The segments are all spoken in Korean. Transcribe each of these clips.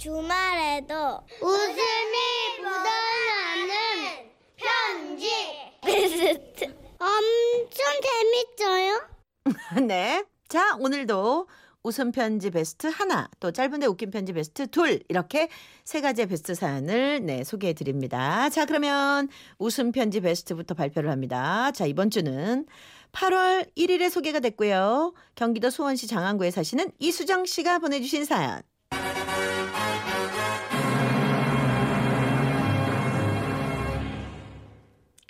주말에도 웃음이 묻어나는 편지 베스트 엄청 재밌어요. 네. 자, 오늘도 웃음 편지 베스트 하나, 또 짧은데 웃긴 편지 베스트 둘, 이렇게 세 가지의 베스트 사연을 네, 소개해 드립니다. 자, 그러면 웃음 편지 베스트부터 발표를 합니다. 자, 이번 주는 8월 1일에 소개가 됐고요. 경기도 수원시 장안구에 사시는 이수정 씨가 보내주신 사연.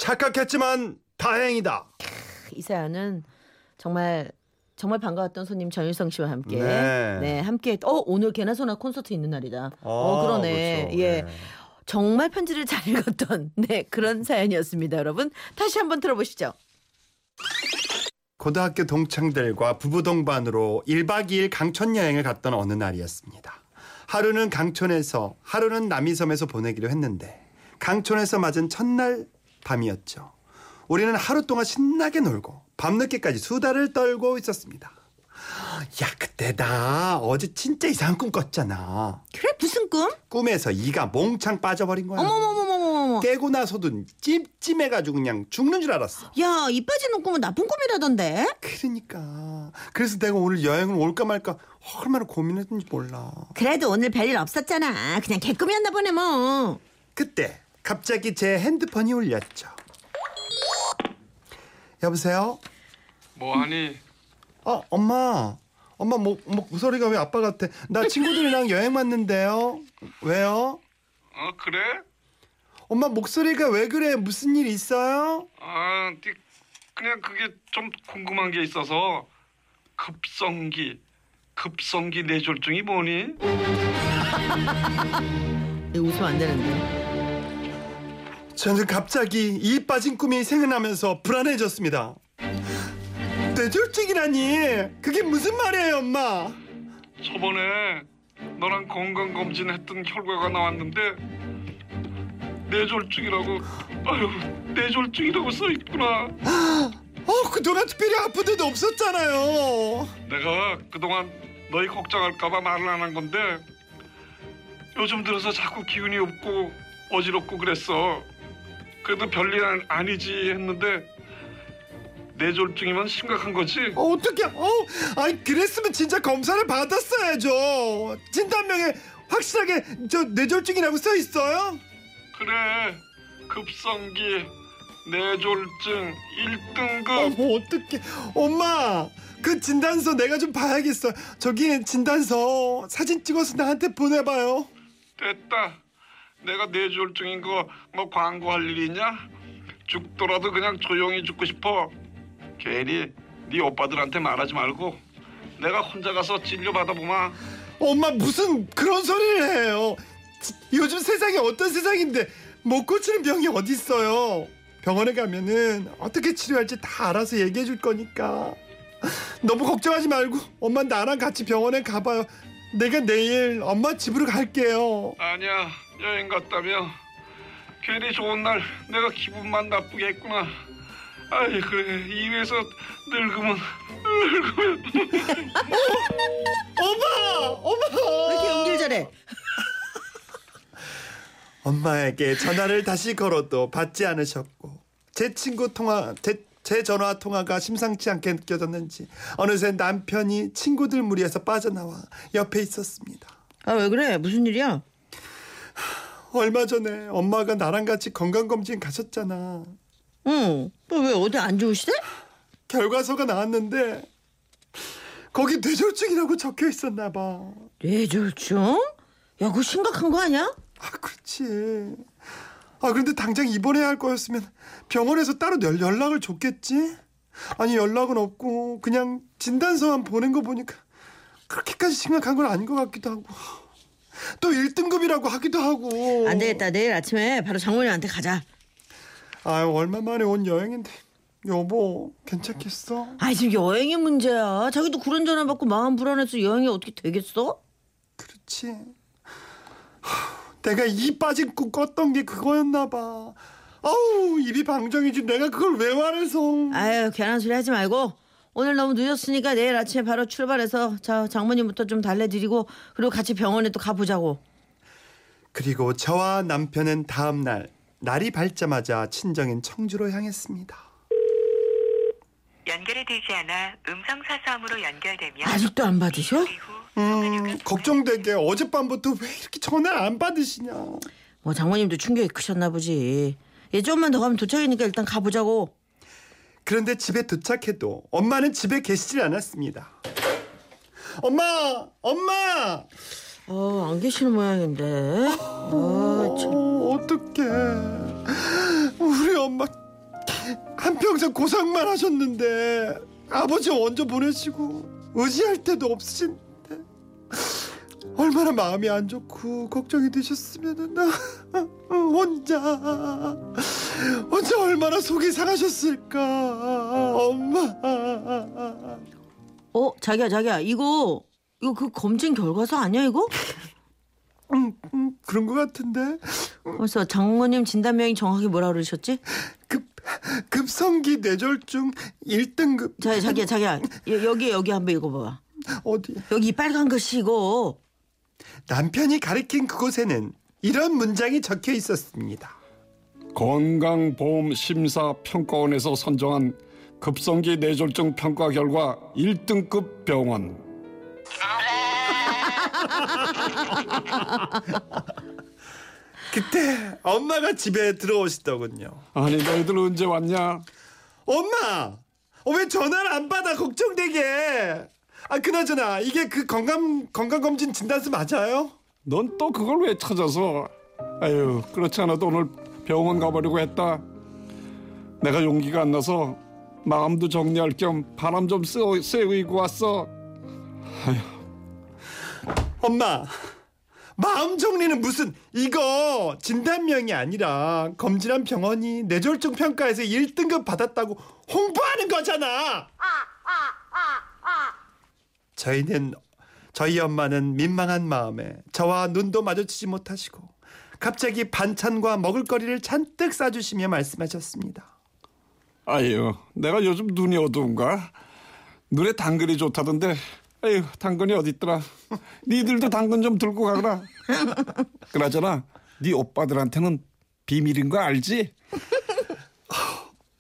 착각했지만 다행이다. 이 사연은 정말 정말 반가웠던 손님 전일성 씨와 함께 네. 네, 함께 어 오늘 개나 소나 콘서트 있는 날이다. 어 아, 그러네. 그렇죠. 예. 네. 정말 편지를 잘 읽었던 네 그런 사연이었습니다, 여러분. 다시 한번 들어보시죠. 고등학교 동창들과 부부 동반으로 1박 2일 강촌 여행을 갔던 어느 날이었습니다. 하루는 강촌에서 하루는 남이섬에서 보내기로 했는데 강촌에서 맞은 첫날 밤이었죠. 우리는 하루 동안 신나게 놀고 밤늦게까지 수다를 떨고 있었습니다. 야 그때 나 어제 진짜 이상한 꿈 꿨잖아. 그래 무슨 꿈? 꿈에서 이가 몽창 빠져버린 거야. 어머머머머머머. 깨고 나서도 찜찜해가지고 그냥 죽는 줄 알았어. 야, 이 빠지는 꿈은 나쁜 꿈이라던데. 그러니까 그래서 내가 오늘 여행을 올까 말까 얼마나 고민했는지 몰라. 그래도 오늘 별일 없었잖아. 그냥 개꿈이었나 보네 뭐. 그때 갑자기 제 핸드폰이 울렸죠. 여보세요? 뭐하니? 어 엄마 엄마 목, 목소리가 왜 아빠 같아? 나 친구들이랑 여행 왔는데요. 왜요? 어 그래? 엄마 목소리가 왜 그래? 무슨 일 있어요? 아, 네, 그냥 그게 좀 궁금한 게 있어서 급성기, 급성기 뇌졸중이 뭐니? 이거 웃으면 안 되는데. 저는 갑자기 이 빠진 꿈이 생각나면서 불안해졌습니다. 뇌졸중이라니 그게 무슨 말이에요, 엄마? 저번에 너랑 건강 검진 했던 결과가 나왔는데 뇌졸중이라고, 아유, 뇌졸중이라고 써 있구나. 어, 그동안 특별히 아픈 데도 없었잖아요. 내가 그동안 너희 걱정할까봐 말을 안 한 건데 요즘 들어서 자꾸 기운이 없고 어지럽고 그랬어. 그래도 별일 은 아니지 했는데 뇌졸중이면 심각한 거지. 어, 어떻게? 어, 아니 그랬으면 진짜 검사를 받았어야죠. 진단명에 확실하게 저 뇌졸중이라고 써 있어요. 그래 급성기 뇌졸중 1등급 어머, 어떡해. 엄마, 그 진단서 내가 좀 봐야겠어. 저기 진단서 사진 찍어서 나한테 보내봐요. 됐다. 내가 뇌졸중인 거 뭐 광고할 일이 있냐? 죽더라도 그냥 조용히 죽고 싶어. 괜히 네 오빠들한테 말하지 말고 내가 혼자 가서 진료 받아보마. 엄마 무슨 그런 소리를 해요. 지- 요즘 세상이 어떤 세상인데 못 고치는 병이 어디 있어요. 병원에 가면은 어떻게 치료할지 다 알아서 얘기해 줄 거니까 너무 걱정하지 말고 엄마 나랑 같이 병원에 가봐요. 내가 내일 엄마 집으로 갈게요. 아니야 여행 갔다며 괜히 좋은 날 내가 기분만 나쁘게 했구나. 아이 그래 이래서 늙으면 늙으면 엄마, 엄마. 왜 이렇게 연기를 잘해? 엄마에게 전화를 다시 걸어도 받지 않으셨고 제 친구 통화 제, 제 전화 통화가 심상치 않게 느껴졌는지 어느새 남편이 친구들 무리에서 빠져나와 옆에 있었습니다. 아, 왜 그래? 무슨 일이야? 얼마 전에 엄마가 나랑 같이 건강검진 가셨잖아. 응. 또왜 어디 안 좋으시대? 결과서가 나왔는데 거기 뇌졸중이라고 적혀 있었나 봐. 뇌졸중? 야, 그거 심각한 거 아니야? 아 그렇지. 아 그런데 당장 입원해야 할 거였으면 병원에서 따로 연- 연락을 줬겠지. 아니 연락은 없고 그냥 진단서만 보낸 거 보니까 그렇게까지 심각한 건 아닌 것 같기도 하고 또 1등급이라고 하기도 하고. 안 되겠다. 내일 아침에 바로 장모님한테 가자. 아유 얼마 만에 온 여행인데 여보 괜찮겠어? 아이 지금 여행이 문제야. 자기도 그런 전화 받고 마음 불안해서 여행이 어떻게 되겠어? 그렇지. 하, 내가 이 빠진 꿈 꿨던 게 그거였나 봐. 아우 입이 방정이지 내가 그걸 왜 말해서. 아유 괜한 소리 하지 말고 오늘 너무 늦었으니까 내일 아침에 바로 출발해서 자 장모님부터 좀 달래드리고 그리고 같이 병원에 또 가보자고. 그리고 저와 남편은 다음 날 날이 밝자마자 친정인 청주로 향했습니다. 연결이 되지 않아 음성 사서함으로 연결되면 아직도 안 받으셔? 이후 음, 걱정되게 어젯밤부터 왜 이렇게 전화를 안 받으시냐. 뭐 장모님도 충격이 크셨나 보지. 예, 좀만 더 가면 도착이니까 일단 가보자고. 그런데 집에 도착해도 엄마는 집에 계시질 않았습니다. 엄마, 엄마. 어, 안 계시는 모양인데. 어, 참. 어, 어떡해. 우리 엄마 한평생 고생만 하셨는데 아버지 먼저 보내시고 의지할 데도 없으신데 얼마나 마음이 안 좋고 걱정이 되셨으면 나 혼자 혼자 얼마나 속이 상하셨을까 엄마 어, 자기야, 자기야, 이거, 이거 그 검진 결과서 아니야, 이거? 음, 음, 그런 것 같은데 그래서 장모님 진단명이 정확히 뭐라 그러셨지? 급 급성기 뇌졸중 1등급 자, 자기야, 자기야, 여- 여기, 여기 한번 읽어봐봐. 어디 여기 이 빨간 글씨 이거. 남편이 가리킨 그곳에는 이런 문장이 적혀 있었습니다. 건강보험 심사 평가원에서 선정한 급성기 뇌졸중 평가 결과 1등급 병원. 그때 엄마가 집에 들어오시더군요. 아니 너희들 언제 왔냐? 엄마, 어, 왜 전화를 안 받아 걱정되게? 아 그나저나 이게 그 건강 건강 검진 진단서 맞아요? 넌 또 그걸 왜 찾아서? 아유 그렇지 않아도 오늘 병원 가보려고 했다. 내가 용기가 안 나서 마음도 정리할 겸 바람 좀 쐬- 쐬고 왔어. 엄마, 마음 정리는 무슨 이거 진단명이 아니라 검진한 병원이 뇌졸중 평가에서 1등급 받았다고 홍보하는 거잖아. 저희는 저희 엄마는 민망한 마음에 저와 눈도 마주치지 못하시고 갑자기 반찬과 먹을거리를 잔뜩 싸주시며 말씀하셨습니다. 아유 내가 요즘 눈이 어두운가? 눈에 당근이 좋다던데. 아유 당근이 어디 있더라? 니들도 당근 좀 들고 가거라. 그나저나 네 오빠들한테는 비밀인 거 알지?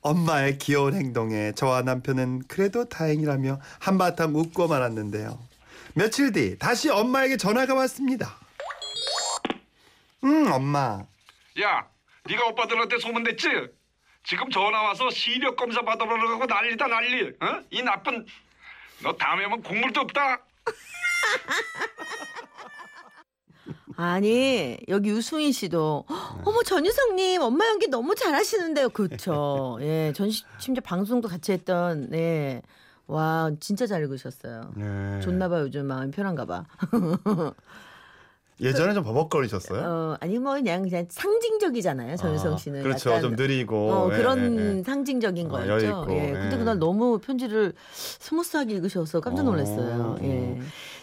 엄마의 귀여운 행동에 저와 남편은 그래도 다행이라며 한바탕 웃고 말았는데요. 며칠 뒤 다시 엄마에게 전화가 왔습니다. 음, 엄마. 야, 네가 오빠들한테 소문냈지? 지금 전화 와서 시력 검사 받아보려고 난리다 난리. 어? 이 나쁜 너 다음에 오면 국물도 없다. 아니 여기 유승인 씨도 어머 전유성님 엄마 연기 너무 잘하시는데요 그렇죠 예 전 심지어 방송도 같이 했던 네와 진짜 잘 읽으셨어요 네. 좋나봐 요즘 마음이 편한가 봐 예전에 좀 버벅거리셨어요? 어, 아니 뭐 그냥 그냥 상징적이잖아요 전유성 아, 씨는 그렇죠. 약간 좀 느리고 어, 예, 그런 예, 예. 상징적인 어, 거였죠. 예. 근데 예. 그날 너무 편지를 스무스하게 읽으셔서 깜짝 놀랐어요. 어, 예.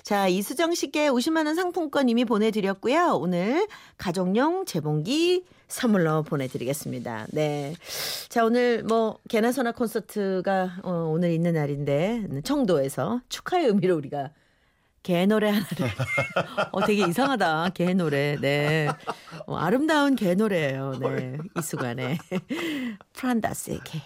자, 이수정 씨께 50만 원 상품권 이미 보내드렸고요. 오늘 가정용 재봉기 선물로 보내드리겠습니다. 네. 자, 오늘 뭐 개나 소나 콘서트가 어, 오늘 있는 날인데 청도에서 축하의 의미로 우리가 개 노래 하나를 어 되게 이상하다. 개 노래. 네. 어, 아름다운 개 노래예요. 네. 이수관의 프란다스의 개